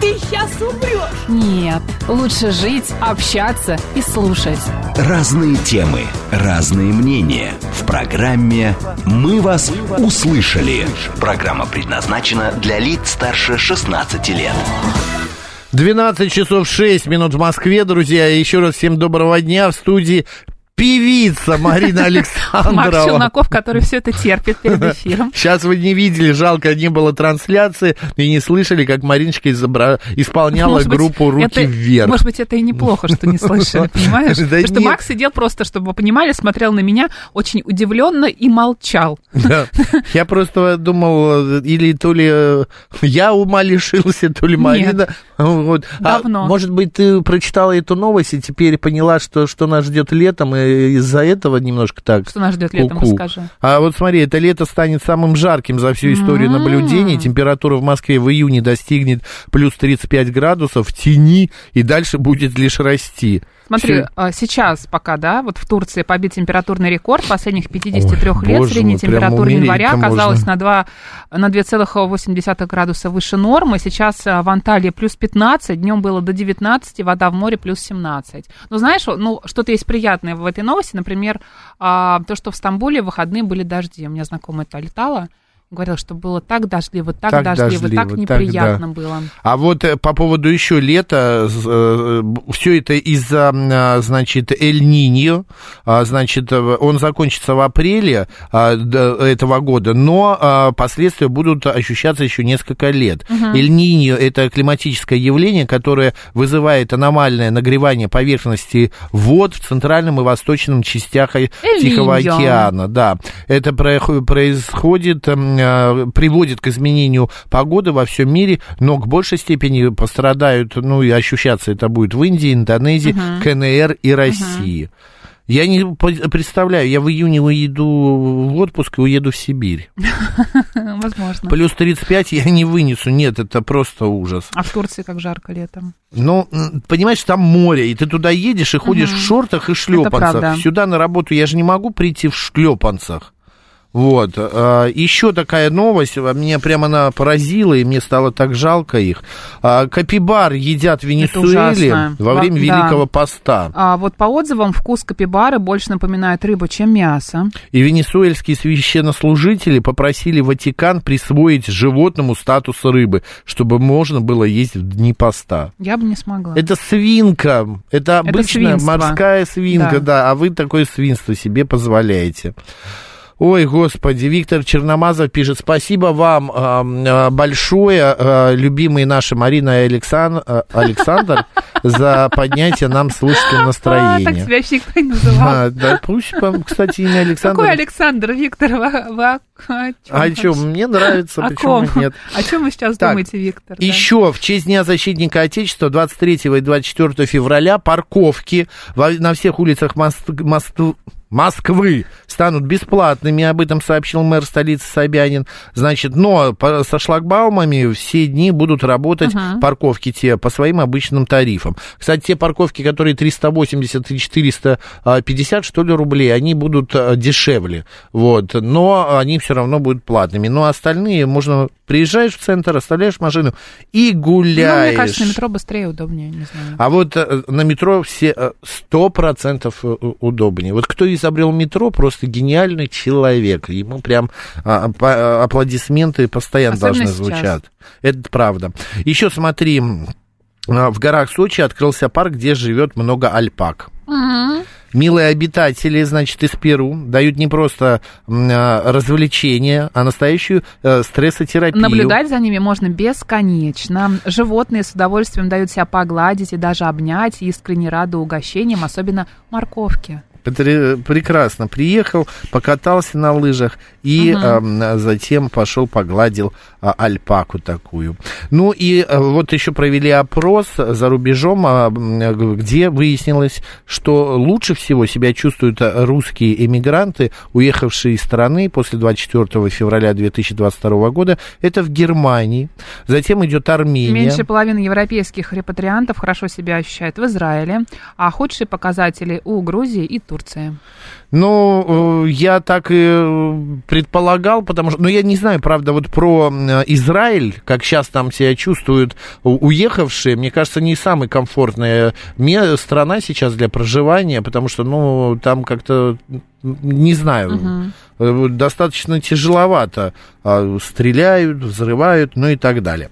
ты сейчас умрешь. Нет, лучше жить, общаться и слушать. Разные темы, разные мнения. В программе «Мы вас услышали». Программа предназначена для лиц старше 16 лет. 12 часов 6 минут в Москве, друзья. Еще раз всем доброго дня в студии певица Марина Александрова. Макс Челноков, который все это терпит перед эфиром. Сейчас вы не видели, жалко, не было трансляции и не слышали, как Мариночка изобра... исполняла Может быть, группу «Руки это- вверх». Может быть, это и неплохо, что не слышали, понимаешь? Да Потому что нет. Макс сидел просто, чтобы вы понимали, смотрел на меня очень удивленно и молчал. Да. Я просто думал, или то ли э, я ума лишился, то ли Марина. Вот. А Давно. может быть, ты прочитала эту новость и теперь поняла, что, что нас ждет летом, и из-за этого немножко так. Что нас ждет летом, расскажи. А вот смотри, это лето станет самым жарким за всю историю М. наблюдений. Температура в Москве в июне достигнет плюс 35 градусов в тени и дальше будет лишь расти. Смотри, Всё- а, сейчас пока, да, вот в Турции побит температурный рекорд последних 53 Ой, лет. боже Средняя мой, температура января оказалась можно. на, 2, на 2,8 градуса выше нормы. Сейчас а, в Анталии плюс 15, днем было до 19, вода в море плюс 17. Ну, знаешь, ну, что-то есть приятное в этой новости. Например, а, то, что в Стамбуле в выходные были дожди. У меня знакомая то летала, говорила, что было так дождливо, так, Так дождливо, дождливо, так так, неприятно да. было. А вот э, по поводу еще лета, все это из-за, а, значит, Эль-Ниньо, а, значит, э, он закончится в апреле а, этого года, но последствия будут ощущаться еще несколько лет. Эль-Ниньо – это климатическое явление, которое вызывает аномальное нагревание поверхности вод в центральном и восточном частях э, Тихого океана. Да, это происходит, э, приводит к изменению погоды во всем мире, но к большей степени пострадают, ну и ощущаться это будет в Индии, Индонезии, КНР и России. Я не представляю, я в июне уеду в отпуск и уеду в Сибирь. Возможно. Плюс 35 я не вынесу, нет, это просто ужас. А в Турции как жарко летом. Ну, понимаешь, там море, и ты туда едешь и ходишь в шортах и шлепанцах. Сюда на работу я же не могу прийти в шлепанцах. Вот. Еще такая новость, а, меня прямо она поразила, и мне стало так жалко их. А, Капибар едят в Венесуэле во время Да. Великого Поста. А вот по отзывам вкус капибары больше напоминает рыбу, чем мясо. И венесуэльские священнослужители попросили Ватикан присвоить животному статус рыбы, чтобы можно было есть в дни поста. Я бы не смогла. Это свинка, это обычная свинство. морская свинка, Да. да. а вы такое свинство себе позволяете. Ой, господи, Виктор Черномазов пишет, спасибо вам а, большое, а, любимые наши Марина и Александр, а, Александр, за поднятие нам слушательного А, так настроения. тебя не называл. А, да, пусть, кстати, имя Александр. Какой Александр Виктор? Вы о, А вообще? мне нравится, О почему ком? нет? О чем вы сейчас Так, думаете, Виктор? да? Еще в честь Дня защитника Отечества 23 и 24 февраля парковки на всех улицах Мост- Москвы станут бесплатными, об этом сообщил мэр столицы Собянин. Значит, но со шлагбаумами все дни будут работать парковки те по своим обычным тарифам. Кстати, те парковки, которые 380 и 450, что ли, рублей, они будут э, дешевле. Вот, но они все равно будут платными. Но остальные можно приезжаешь в центр, оставляешь машину и Ну, гуляешь. мне кажется, на метро быстрее и удобнее, не знаю. А вот э, на метро все э, сто процентов э, удобнее. Вот кто изобрел метро, просто гениальный человек. Ему прям а, аплодисменты постоянно Особенно должны сейчас. звучать. Это правда. Еще смотри, а, в горах Сочи открылся парк, где живет много альпак. Милые обитатели, значит, из Перу дают не просто а, развлечения, а настоящую э, стрессотерапию. Наблюдать за ними можно бесконечно. Животные с удовольствием дают себя погладить и даже обнять, искренне рады угощениям, особенно морковки. Петр- Прекрасно. Приехал, покатался на лыжах и а, затем пошел погладил а, альпаку такую. Ну и а, вот еще провели опрос за рубежом, м, где выяснилось, что лучше всего себя чувствуют русские эмигранты, уехавшие из страны после 24 февраля 2022 года. Это в Германии. Затем идет Армения. Меньше половины европейских репатриантов хорошо себя ощущают в Израиле, а худшие показатели у Грузии и Турции. Ну, э, я так и э, предполагал, потому что, ну, я не знаю, правда, вот про Израиль, как сейчас там себя чувствуют уехавшие, мне кажется, не самая комфортная страна сейчас для проживания, потому что, ну, там как-то, не знаю, э, достаточно тяжеловато. А, Стреляют, взрывают, ну и так далее.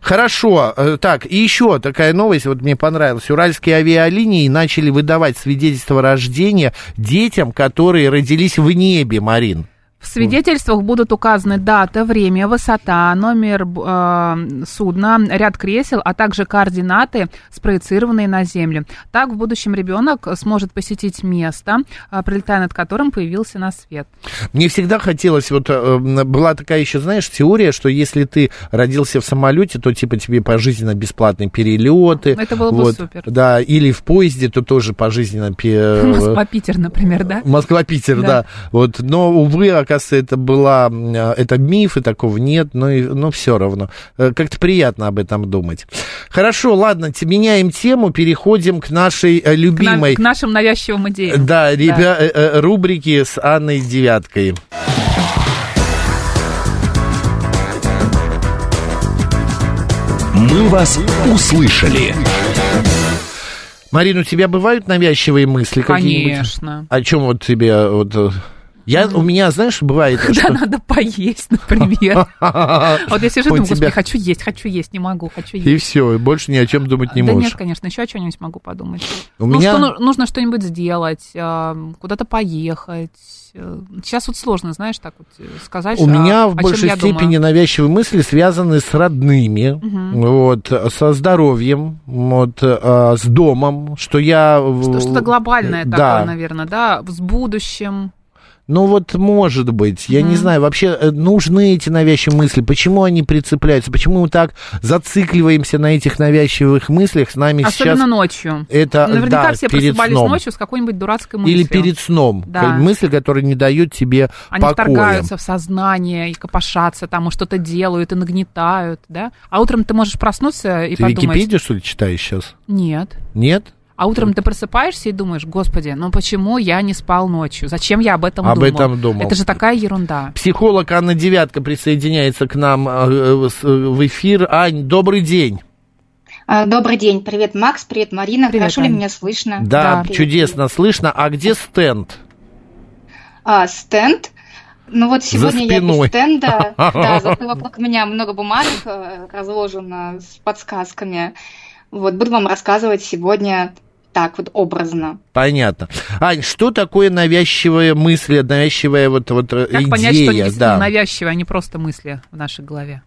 Хорошо, э, так, и еще такая новость, вот мне понравилась. Уральские авиалинии начали выдавать свидетельство рождения детям, которые родились в небе, Марин. В свидетельствах будут указаны дата, время, высота, номер э, судна, ряд кресел, а также координаты, спроецированные на Землю. Так в будущем ребенок сможет посетить место, э, прилетая над которым появился на свет. Мне всегда хотелось, вот э, была такая еще, знаешь, теория, что если ты родился в самолете, то типа тебе пожизненно бесплатные перелеты. Это было бы вот, супер. Да, или в поезде, то тоже пожизненно. Москва-Питер, например, да? Москва-Питер, да. Да. Вот, но, увы, оказывается, это была, э, это миф, и такого нет, но, и- но все равно. Э, Как-то приятно об этом думать. Хорошо, ладно, меняем тему, переходим к нашей э, К, на- любимой... к нашим навязчивым идеям. Да, ребя, э, рубрики с Анной Девяткой. «Мы вас услышали». Марина, у тебя бывают навязчивые мысли какие-нибудь? Конечно. О чем вот тебе вот... э, Я, у меня, знаешь, бывает, Когда что... надо поесть, например. Вот я сижу и думаю, господи, хочу есть, хочу есть, не могу, хочу И есть. все, больше ни о чем думать не да можешь. нет, конечно, еще о чем-нибудь могу подумать. У ну, меня- ну- нужно что-нибудь сделать, а, куда-то поехать. Э, Сейчас вот сложно, знаешь, так вот э, сказать. У а, меня в большей степени навязчивые мысли связаны с родными, вот, со здоровьем, вот, а, с домом, что я... Что-то глобальное да. такое, наверное, да, с будущим. Ну вот может быть, я не знаю, вообще э, нужны эти навязчивые мысли, почему они прицепляются, почему мы так зацикливаемся на этих навязчивых мыслях, с нами Особенно сейчас ночью. это Наверняка да, все перед просыпались сном. ночью с какой-нибудь дурацкой мыслью. Или перед сном. Да. К- Мысль, которая не дает тебе Они покоя. вторгаются в сознание и копошатся там, и что-то делают, и нагнетают, да? А утром ты можешь проснуться и Ты подумать... Википедию, что ли, читаешь сейчас? Нет. Нет? А утром ты просыпаешься и думаешь, господи, ну почему я не спал ночью? Зачем я об этом Об думал? этом думал. Это же такая ерунда. Психолог Анна Девятка присоединяется к нам э, с- в эфир. Ань, добрый день. А, Добрый день, привет, Макс, привет, Марина. Привет, Хорошо ли Ань. меня слышно? Да, привет, чудесно слышно. А где стенд? А, стенд. Ну вот сегодня я без стенда. Да, зато вокруг меня много бумажек э, разложено с подсказками. Вот, буду вам рассказывать сегодня так вот образно. Понятно. Ань, что такое навязчивая мысль, навязчивая вот, вот э, Как идея? понять, что они да. навязчивые, а не просто мысли в нашей голове?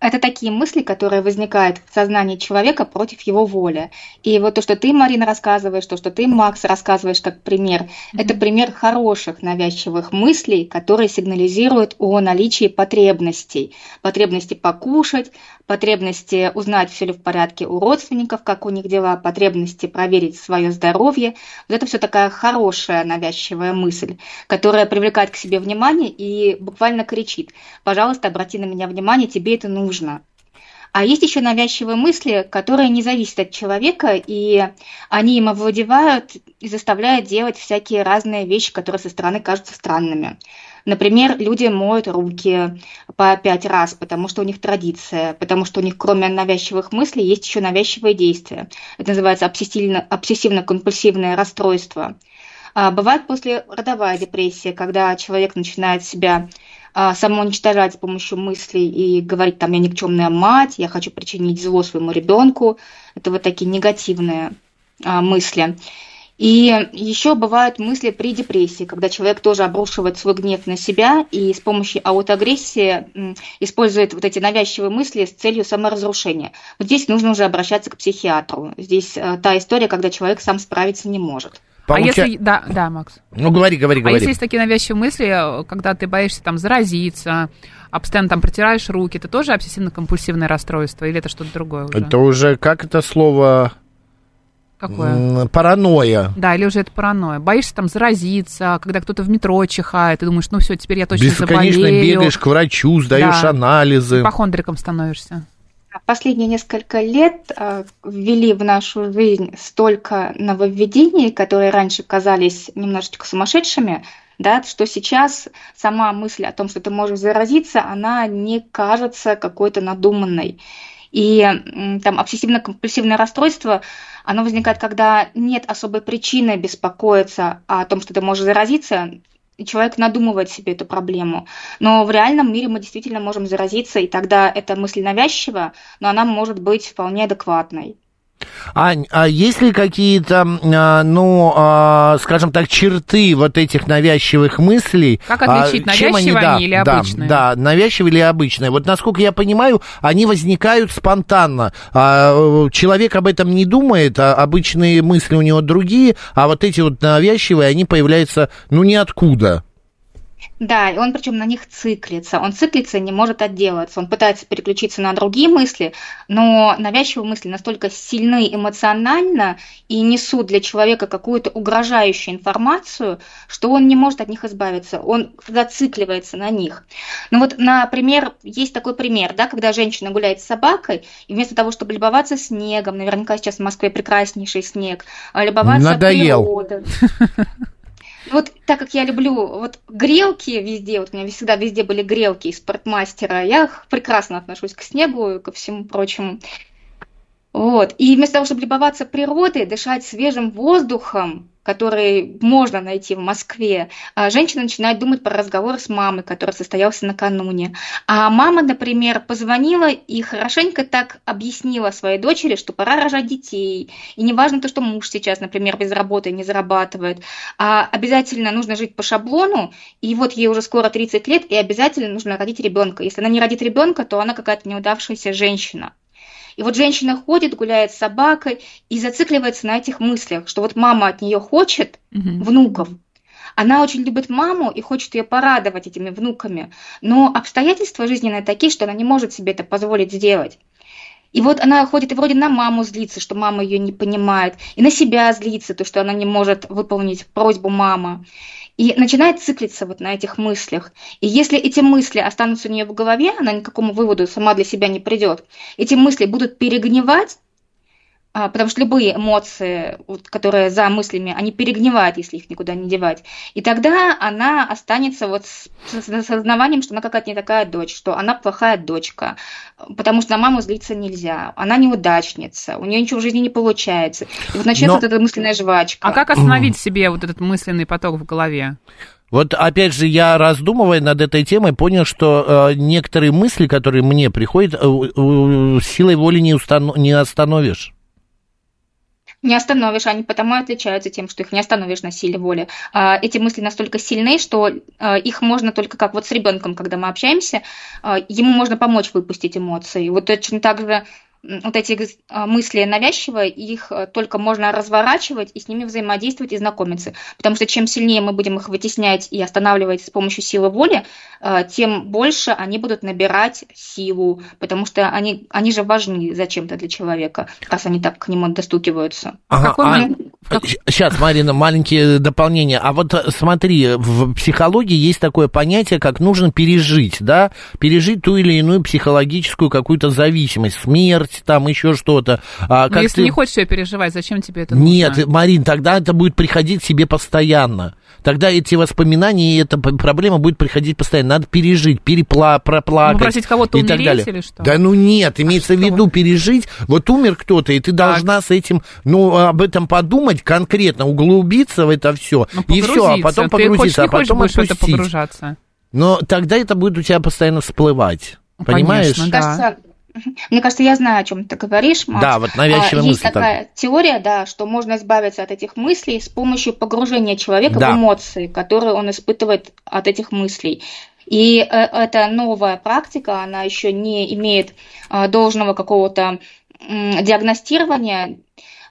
Это такие мысли, которые возникают в сознании человека против его воли. И вот то, что ты, Марина, рассказываешь, то, что ты, Макс, рассказываешь как пример, это пример хороших навязчивых мыслей, которые сигнализируют о наличии потребностей. Потребности покушать, потребности узнать, все ли в порядке у родственников, как у них дела, потребности проверить свое здоровье. Вот это все такая хорошая навязчивая мысль, которая привлекает к себе внимание и буквально кричит, пожалуйста, обрати на меня внимание, тебе это нужно. А есть еще навязчивые мысли, которые не зависят от человека, и они им овладевают и заставляют делать всякие разные вещи, которые со стороны кажутся странными. Например, люди моют руки по пять раз, потому что у них традиция, потому что у них кроме навязчивых мыслей есть еще навязчивые действия. Это называется обсессивно- обсессивно-компульсивное расстройство. А, Бывает послеродовая депрессия, когда человек начинает себя самоуничтожать с помощью мыслей и говорить там я никчемная мать, я хочу причинить зло своему ребенку. Это вот такие негативные а, мысли. И еще бывают мысли при депрессии, когда человек тоже обрушивает свой гнев на себя и с помощью аутоагрессии использует вот эти навязчивые мысли с целью саморазрушения. Вот здесь нужно уже обращаться к психиатру. Здесь э, та история, когда человек сам справиться не может. А Получа- если, да, да, Макс. Ну, говори, говори, А говори. если есть такие навязчивые мысли, когда ты боишься там заразиться, а постоянно там протираешь руки, это тоже обсессивно-компульсивное расстройство или это что-то другое уже? Это уже, как это слово, Какое? паранойя. Да, или уже это паранойя. Боишься там заразиться, когда кто-то в метро чихает, ты думаешь, ну все, теперь я точно Бесконечно заболею. бегаешь к врачу, сдаешь Да. анализы. Ипохондриком становишься. Последние несколько лет э, ввели в нашу жизнь столько нововведений, которые раньше казались немножечко сумасшедшими, да, что сейчас сама мысль о том, что ты можешь заразиться, она не кажется какой-то надуманной. И там обсессивно-компульсивное расстройство, оно возникает, когда нет особой причины беспокоиться о том, что ты можешь заразиться, человек надумывает себе эту проблему. Но в реальном мире мы действительно можем заразиться, и тогда эта мысль навязчива, но она может быть вполне адекватной. Ань, а есть ли какие-то, а, ну, а, скажем так, черты вот этих навязчивых мыслей? Как отличить, А, навязчивые да, они или да, обычные? Да, навязчивые или обычные. Вот насколько я понимаю, они возникают спонтанно. А, человек об этом не думает, а обычные мысли у него другие, а вот эти вот навязчивые, они появляются, ну, ниоткуда. Да, и он причем на них циклится. Он циклится и не может отделаться. Он пытается переключиться на другие мысли, но навязчивые мысли настолько сильны эмоционально и несут для человека какую-то угрожающую информацию, что он не может от них избавиться. Он зацикливается на них. Ну вот, например, есть такой пример, да, когда женщина гуляет с собакой, и вместо того, чтобы любоваться снегом, наверняка сейчас в Москве прекраснейший снег, а любоваться Надоел. природой. Вот так как я люблю вот грелки везде, вот у меня всегда везде были грелки из спортмастера, я прекрасно отношусь к снегу и ко всему прочему. Вот. И вместо того, чтобы любоваться природой, дышать свежим воздухом, который можно найти в Москве, а, женщина начинает думать про разговор с мамой, который состоялся накануне. А мама, например, позвонила и хорошенько так объяснила своей дочери, что пора рожать детей. И не важно то, что муж сейчас, например, без работы не зарабатывает, а обязательно нужно жить по шаблону, и вот ей уже скоро 30 лет, и обязательно нужно родить ребенка. Если она не родит ребенка, то она какая-то неудавшаяся женщина. И вот женщина ходит, гуляет с собакой и зацикливается на этих мыслях, что вот мама от нее хочет Мгм. внуков. Она очень любит маму и хочет ее порадовать этими внуками, но обстоятельства жизненные такие, что она не может себе это позволить сделать. И вот она ходит и вроде на маму злится, что мама ее не понимает, и на себя злится, то, что она не может выполнить просьбу мамы. И начинает циклиться вот на этих мыслях. И если эти мысли останутся у нее в голове, она ни к какому выводу сама для себя не придет. Эти мысли будут перегнивать, потому что любые эмоции, вот, которые за мыслями, они перегнивают, если их никуда не девать. И тогда она останется вот с, с осознаванием, что она какая-то не такая дочь, что она плохая дочка, потому что на маму злиться нельзя, она неудачница, у нее ничего в жизни не получается. И вот начнется Но- вот эта мысленная жвачка. А как остановить себе вот этот мысленный поток в голове? Вот опять же, я раздумывая над этой темой, понял, что э, некоторые мысли, которые мне приходят, э, э, силой воли не, установ- не остановишь. Не остановишь, они потому и отличаются тем, что их не остановишь на силе воли. А, Эти мысли настолько сильны, что а, их можно только как вот с ребенком, когда мы общаемся, а, ему можно помочь выпустить эмоции. Вот точно так же вот эти а, мысли навязчивые, их а, только можно разворачивать и с ними взаимодействовать и знакомиться. Потому что чем сильнее мы будем их вытеснять и останавливать с помощью силы воли, а, тем больше они будут набирать силу, потому что они, они же важны зачем-то для человека, раз они так к нему достукиваются. Ага, какой а- момент- Сейчас, Марина, маленькие дополнения. А вот э, смотри, в психологии есть такое понятие, как нужно пережить, да, пережить ту или иную психологическую какую-то зависимость, смерть, там еще что-то. А, Ну, как если ты- не хочешь ее переживать, зачем тебе это Нет, нужно? Марин, тогда это будет приходить к себе постоянно. Тогда эти воспоминания и эта проблема будет приходить постоянно. Надо пережить, перепла, проплакать. Попросить кого-то и так умереть далее. или что? Да ну нет, имеется в виду пережить. Вот умер кто-то, и ты должна с этим, ну, об этом подумать конкретно, углубиться в это все. Ну, и все, а потом Ты хочешь, погрузиться, а хочешь потом больше в это отпустить. погружаться? Но тогда это будет у тебя постоянно всплывать. Ну, Понимаешь? конечно, Да. Мне кажется, я знаю, о чем ты говоришь, Макс. Да, вот навязчивая А, Есть мысль такая теория, да, что можно избавиться от этих мыслей с помощью погружения человека Да. в эмоции, которые он испытывает от этих мыслей. И э, эта новая практика, она еще не имеет а, должного какого-то диагностирования,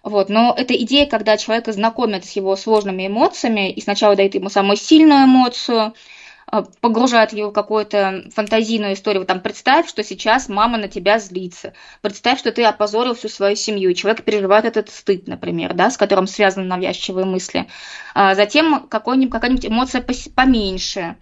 Вот. Но это идея, когда человека знакомят с его сложными эмоциями и сначала дает ему самую сильную эмоцию, а, погружает его в какую-то фантазийную историю. Там представь, что сейчас мама на тебя злится. Представь, что ты опозорил всю свою семью. Человек переживает этот стыд, например, да, с которым связаны навязчивые мысли. А затем какая-нибудь эмоция поменьше.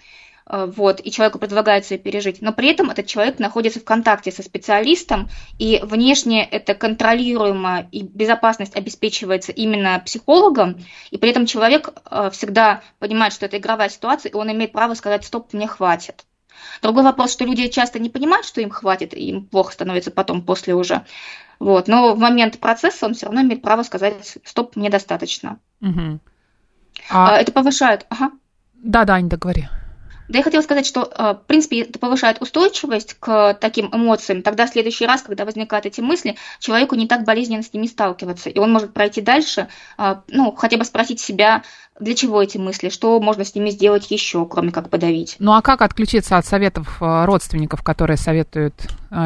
Э, вот, и человеку предлагается ее пережить, но при этом этот человек находится в контакте со специалистом, и внешне это контролируемо, и безопасность обеспечивается именно психологом, и при этом человек э, всегда понимает, что это игровая ситуация, и он имеет право сказать «стоп, мне хватит». Другой вопрос, что люди часто не понимают, что им хватит, и им плохо становится потом, после уже. Вот. Но в момент процесса он все равно имеет право сказать «стоп, мне достаточно». Угу. А... Это повышает... Ага. Да, да, не договори. Да я хотела сказать, что, э, в принципе, это повышает устойчивость к таким эмоциям. Тогда в следующий раз, когда возникают эти мысли, человеку не так болезненно с ними сталкиваться. И он может пройти дальше, э, ну, хотя бы спросить себя, для чего эти мысли, что можно с ними сделать еще, кроме как подавить. Ну а как отключиться от советов э, родственников, которые советуют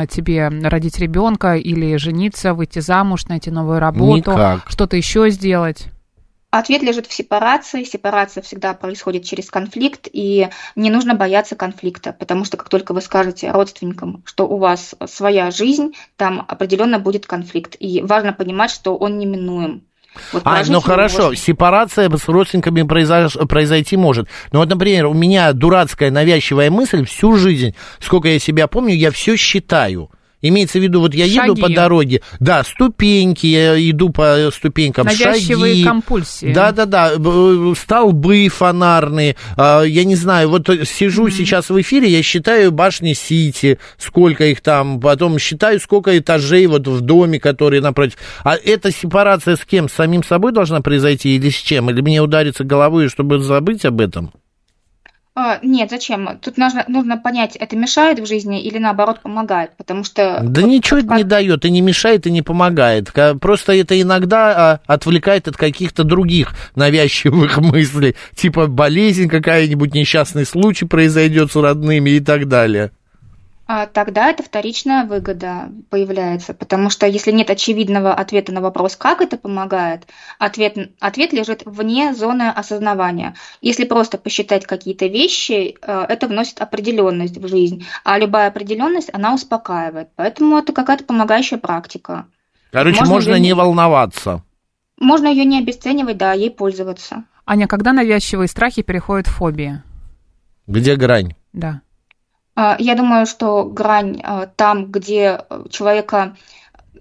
тебе родить ребенка или жениться, выйти замуж, найти новую работу, Никак. что-то еще сделать? Ответ лежит в сепарации. Сепарация всегда происходит через конфликт, и не нужно бояться конфликта, потому что как только вы скажете родственникам, что у вас своя жизнь, там определенно будет конфликт. И важно понимать, что он неминуем. Вот а, ну хорошо, можно. сепарация с родственниками произош... произойти может. Но вот, например, у меня дурацкая навязчивая мысль всю жизнь, сколько я себя помню, я все считаю. Имеется в виду, вот я шаги. еду по дороге, да, ступеньки, я иду по ступенькам, Навязчивые шаги. компульсии. Да-да-да, столбы фонарные, а, я не знаю, вот сижу mm-hmm. сейчас в эфире, я считаю башни Сити, сколько их там, потом считаю, сколько этажей вот в доме, который напротив. А эта сепарация с кем? С самим собой должна произойти или с чем? Или мне удариться головой, чтобы забыть об этом? А, нет, зачем? Тут нужно, нужно понять, это мешает в жизни или наоборот помогает, потому что... Да вот, ничего это не дает, и не мешает, и не помогает. Просто это иногда а, отвлекает от каких-то других навязчивых мыслей, типа болезнь какая-нибудь, несчастный случай произойдет с родными и так далее. А тогда это вторичная выгода появляется, потому что если нет очевидного ответа на вопрос, как это помогает, ответ, ответ лежит вне зоны осознавания. Если просто посчитать какие-то вещи, э, это вносит определенность в жизнь, а любая определенность, она успокаивает. Поэтому это какая-то помогающая практика. Короче, можно, можно не волноваться. Можно ее не обесценивать, да, ей пользоваться. Аня, когда навязчивые страхи переходят в фобии? Где грань? Да. А, я думаю, что грань а, там, где человека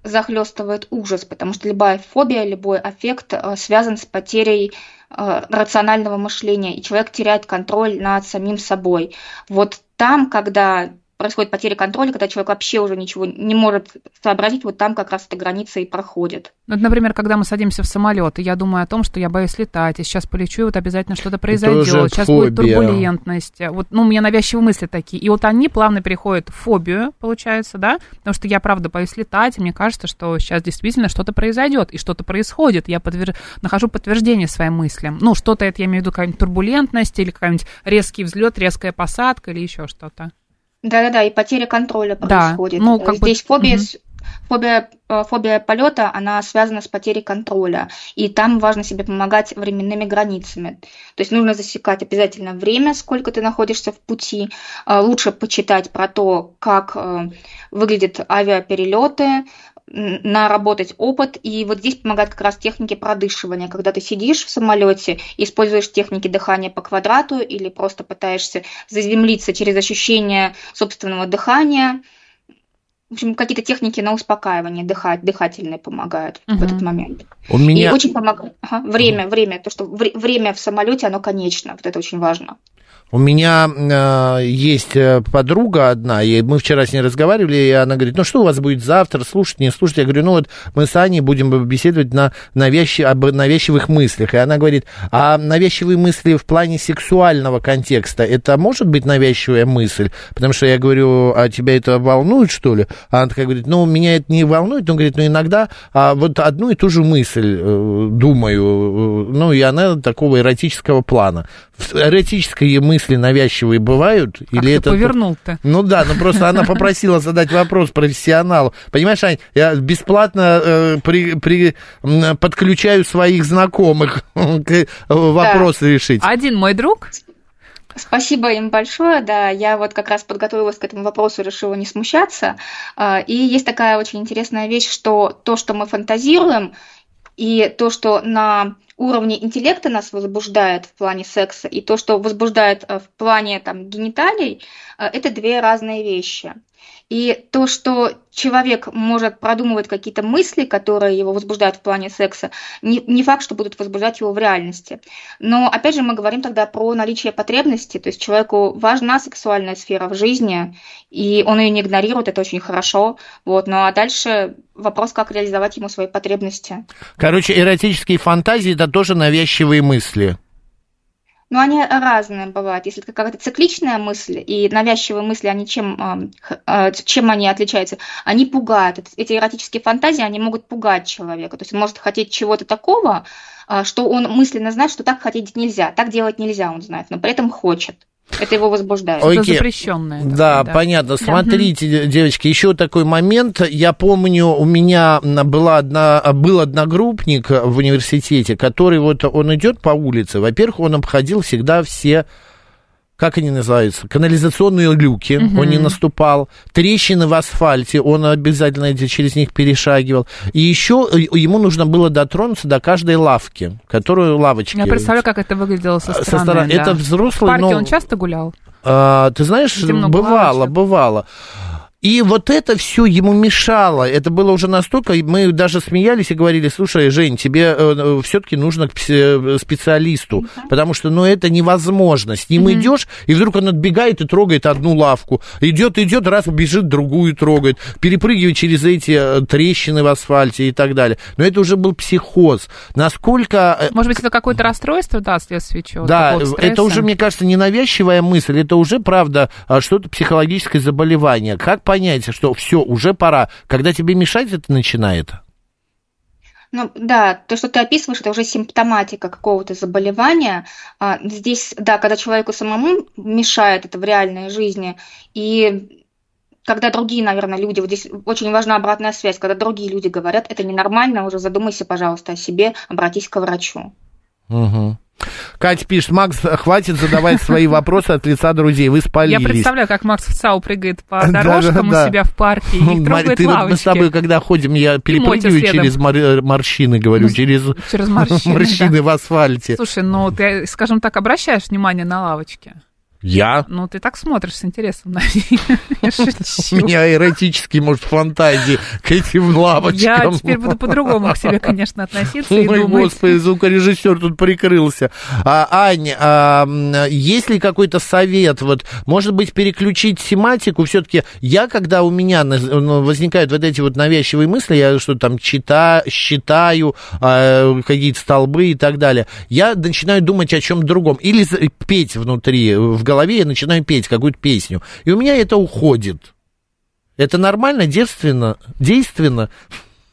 захлестывает ужас, потому что любая фобия, любой аффект а, связан с потерей рационального мышления, и человек теряет контроль над самим собой. Вот там, когда происходит потеря контроля, когда человек вообще уже ничего не может сообразить, вот там как раз эта граница и проходит. Ну, например, когда мы садимся в самолет, и я думаю о том, что я боюсь летать, и сейчас полечу, и вот обязательно что-то произойдет, сейчас фобия. будет турбулентность. Вот, ну, у меня навязчивые мысли такие. И вот они плавно переходят в фобию, получается, да, потому что я, правда, боюсь летать, и мне кажется, что сейчас действительно что-то произойдет, и что-то происходит. Я подтвер... нахожу подтверждение своим мыслям. Ну, что-то это, я имею в виду, какая-нибудь турбулентность, или какой-нибудь резкий взлет, резкая посадка, или еще что-то. Да-да-да, и потеря контроля происходит. Да, ну, как Здесь бы... фобия, угу. фобия, э, фобия полета, она связана с потерей контроля, и там важно себе помогать временными границами. То есть нужно засекать обязательно время, сколько ты находишься в пути. Э, лучше почитать про то, как э, выглядят авиаперелеты, наработать опыт, и вот здесь помогают как раз техники продышивания, когда ты сидишь в самолете, используешь техники дыхания по квадрату или просто пытаешься заземлиться через ощущение собственного дыхания. В общем, какие-то техники на успокаивание дыхать, дыхательные помогают uh-huh. в этот момент. У меня... И очень помогает ага, время, uh-huh. время, то, что время в самолете, оно конечно, вот это очень важно. У меня э, есть э, подруга одна, и мы вчера с ней разговаривали, и она говорит, ну что у вас будет завтра, слушать, не слушать? Я говорю, ну вот мы с Аней будем беседовать на навязчив... об навязчивых мыслях. И она говорит, а навязчивые мысли в плане сексуального контекста, это может быть навязчивая мысль? Потому что я говорю, а тебя это волнует, что ли? А она такая говорит, ну меня это не волнует, но говорит, ну иногда а, вот одну и ту же мысль э, думаю, э, ну и она такого эротического плана. Эротические мысли навязчивые бывают? Как Или ты это... повернул-то? Ну да, ну просто она попросила задать вопрос профессионалу. Понимаешь, Ань, я бесплатно э, при, при, подключаю своих знакомых к э, вопросы решить. Один мой друг, Спасибо им большое, да, я вот как раз подготовилась к этому вопросу, решила не смущаться. А, И есть такая очень интересная вещь, что то, что мы фантазируем, и то, что на уровне интеллекта нас возбуждает в плане секса, и то, что возбуждает э, в плане там, гениталий, э, это две разные вещи. И то, что человек может продумывать какие-то мысли, которые его возбуждают в плане секса, не, не факт, что будут возбуждать его в реальности. Но опять же мы говорим тогда про наличие потребности, то есть человеку важна сексуальная сфера в жизни, и он ее не игнорирует, это очень хорошо. Вот. Ну а дальше вопрос, как реализовать ему свои потребности. Короче, эротические фантазии это тоже навязчивые мысли. Но они разные бывают. Если это какая-то цикличная мысль и навязчивые мысли, они чем, х- э, чем они отличаются? Они пугают. Эт- Эти эротические фантазии, они могут пугать человека. То есть он может хотеть чего-то такого, э, что он мысленно знает, что так хотеть нельзя, так делать нельзя, он знает, но при этом хочет. Это его возбуждает. Ой, это Окей. запрещенное. Да, такое, понятно. Смотрите, де- девочки, еще такой момент. Я помню, у меня была одна, был одногруппник в университете, который вот он идет по улице. Во-первых, он обходил всегда все как они называются, канализационные люки, он не наступал, трещины в асфальте, он обязательно эти- через них перешагивал. И еще ему нужно было дотронуться до каждой лавки, которую лавочки. Я представляю, как это выглядело со Со стороны. стороны. да. Это взрослый, В парке но- он часто гулял? А, ты знаешь, бывало, бывало. И вот это все ему мешало. Это было уже настолько, мы даже смеялись и говорили, слушай, Жень, тебе все-таки нужно к пси- специалисту, потому что, ну, это невозможно. С ним идешь, и вдруг он отбегает и трогает одну лавку. Идет, идет, раз бежит, другую трогает, перепрыгивает через эти э, трещины в асфальте и так далее. Но это уже был психоз. Насколько э, Может быть, это какое-то расстройство, да, вследствие чего? да, это уже, мне кажется, не навязчивая мысль, это уже, правда, что-то психологическое заболевание. Как понять, что все, уже пора, когда тебе мешать это начинает? Ну да, то, что ты описываешь, это уже симптоматика какого-то заболевания. А, Здесь, да, когда человеку самому мешает это в реальной жизни, и когда другие, наверное, люди, вот здесь очень важна обратная связь, когда другие люди говорят, это ненормально, уже задумайся, пожалуйста, о себе, обратись к врачу. Угу. Катя пишет, Макс, хватит задавать свои вопросы от лица друзей, вы Я спалились. представляю, как Макс в ЦАУ прыгает по Да, дорожкам да, да. у себя в парке и Марь, трогает ты вот мы лавочки. с тобой, когда ходим, я перепрыгиваю через мор- морщины, говорю, Ну, через, через морщины, морщины в асфальте. Слушай, ну ты, скажем так, обращаешь внимание на лавочки? Я? Ну, ты так смотришь с интересом на У меня эротические, может, фантазии к этим лавочкам. Я теперь буду по-другому к себе, конечно, относиться и Ой, господи, звукорежиссер тут прикрылся. А, Ань, а, есть ли какой-то совет? Вот, может быть, переключить тематику? Все-таки я, когда у меня ну, возникают вот эти вот навязчивые мысли, я что там чита, считаю а, какие-то столбы и так далее, я начинаю думать о чем другом. Или петь внутри, в голове я начинаю петь какую-то песню. И у меня это уходит. Это нормально, девственно, действенно?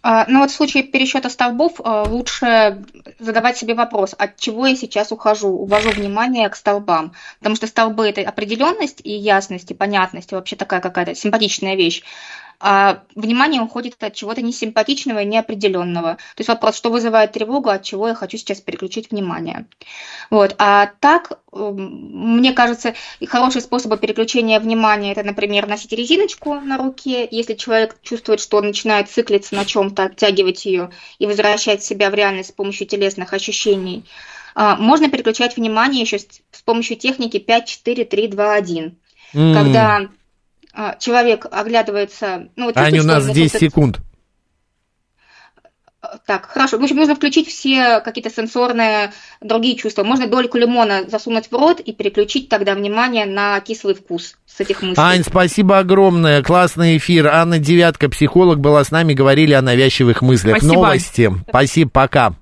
А, Ну вот в случае пересчета столбов а, лучше задавать себе вопрос, от чего я сейчас ухожу, увожу внимание к столбам. Потому что столбы это определенность и ясность, и понятность, и вообще такая какая-то симпатичная вещь. А внимание уходит от чего-то несимпатичного и неопределенного. То есть вопрос, что вызывает тревогу, от чего я хочу сейчас переключить внимание. Вот. А так, эм, мне кажется, хороший способ переключения внимания это, например, носить резиночку на руке. Если человек чувствует, что он начинает циклиться на чем-то, оттягивать ее и возвращать себя в реальность с помощью телесных ощущений. А, Можно переключать внимание еще с помощью техники 5, 4, 3, 2, 1. М. Когда а, человек оглядывается... Ну, вот Ань, у нас он 10 находится- секунд. Так, хорошо. В общем, нужно включить все какие-то сенсорные другие чувства. Можно дольку лимона засунуть в рот и переключить тогда внимание на кислый вкус с этих мыслей. Ань, спасибо огромное. Классный эфир. Анна Девятка, психолог, была с нами, говорили о навязчивых мыслях. Спасибо. Новости. Спасибо, пока.